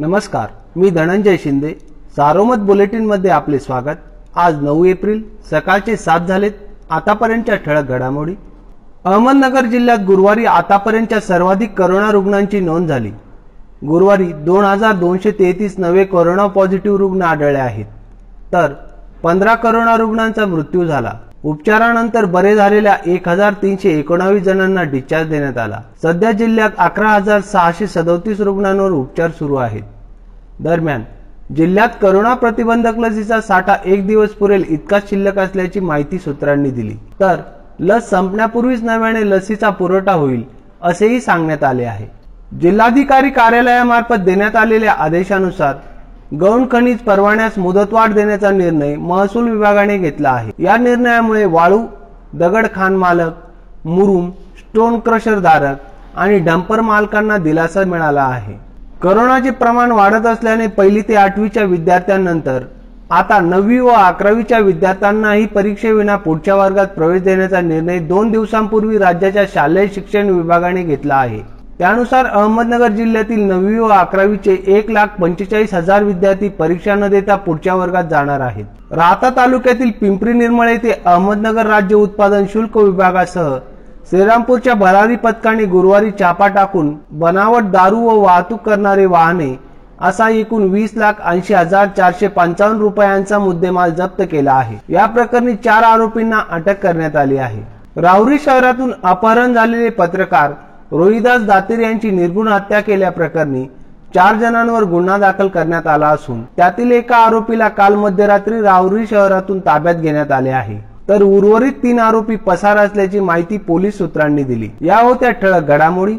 नमस्कार मी धनंजय शिंदे. सारोमत बुलेटिनमध्ये आपले स्वागत. आज नऊ एप्रिल सकाळचे सात झालेत आतापर्यंतच्या ठळक घडामोडी. अहमदनगर जिल्ह्यात गुरुवारी आतापर्यंतच्या सर्वाधिक करोना रुग्णांची नोंद झाली. गुरुवारी दोन हजार दोनशे तेहतीस नवे कोरोना पॉझिटिव्ह रुग्ण आढळले आहेत. तर पंधरा करोना रुग्णांचा मृत्यू झाला. उपचारानंतर बरे झालेल्या एक हजार तीनशे एकोणावीस जणांना डिस्चार्ज देण्यात आला. सध्या जिल्ह्यात अकरा हजार सहाशे सदोतीस रुग्णांवर उपचार सुरू आहेत. दरम्यान जिल्ह्यात करोना प्रतिबंधक लसीचा साठा एक दिवस पुरेल इतकाच शिल्लक असल्याची माहिती सूत्रांनी दिली. तर लस संपण्यापूर्वीच नव्याने लसीचा पुरवठा होईल असेही सांगण्यात आले आहे. जिल्हाधिकारी कार्यालयामार्फत देण्यात आलेल्या आदेशानुसार गौण खनिज परवान्यास मुदतवाढ देण्याचा निर्णय महसूल विभागाने घेतला आहे. या निर्णयामुळे वाळू दगड खान मालक मुरुम स्टोन क्रशर धारक आणि डंपर मालकांना दिलासा मिळाला आहे. करोनाचे प्रमाण वाढत असल्याने पहिली ते आठवीच्या विद्यार्थ्यांनंतर आता नववी व अकरावीच्या विद्यार्थ्यांनाही परीक्षेविना पुढच्या वर्गात प्रवेश देण्याचा निर्णय दोन दिवसांपूर्वी राज्याच्या शालेय शिक्षण विभागाने घेतला आहे. त्यानुसार अहमदनगर जिल्ह्यातील नववी व अकरावीचे एक लाख पंचेचाळीस हजार विद्यार्थी परीक्षा न देता पुढच्या वर्गात जाणार आहेत. राहता तालुक्यातील पिंपरी निर्मळ येथे अहमदनगर राज्य उत्पादन शुल्क विभागासह श्रीरामपूरच्या भरारी पथकाने गुरुवारी चापा टाकून बनावट दारू व वाहतूक करणारे वाहने असा एकूण वीस लाख ऐंशी हजार चारशे पंचावन्न रुपयांचा मुद्देमाल जप्त केला आहे. या प्रकरणी चार आरोपींना अटक करण्यात आली आहे. राहुरी शहरातून अपहरण झालेले पत्रकार रोहिदास दातीर यांची निर्गुण हत्या केल्याप्रकरणी चार जणांवर गुन्हा दाखल करण्यात आला असून त्यातील एका आरोपीला काल मध्यरात्री राहुरी शहरातून ताब्यात घेण्यात आले आहे. तर उर्वरित तीन आरोपी पसार असल्याची माहिती पोलीस सूत्रांनी दिली. या होत्या ठळक घडामोडी.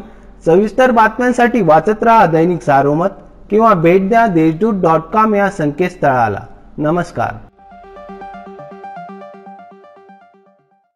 सविस्तर बातम्यांसाठी वाचत राहा दैनिक सारोमत किंवा भेट द्या देशदूत डॉट कॉम या संकेतस्थळाला. नमस्कार.